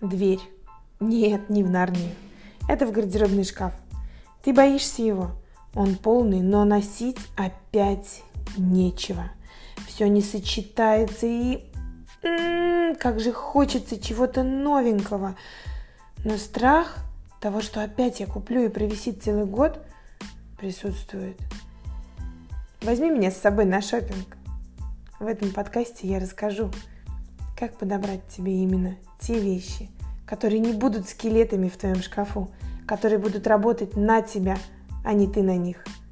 Дверь. Нет, не в Нарнию. Это в гардеробный шкаф. Ты боишься его. Он полный, но носить опять нечего. Все не сочетается и... М-м, как же хочется чего-то новенького. Но страх того, что опять я куплю и провисит целый год, присутствует. Возьми меня с собой на шопинг. В этом подкасте я расскажу, как подобрать тебе именно те вещи, которые не будут скелетами в твоем шкафу, которые будут работать на тебя, а не ты на них –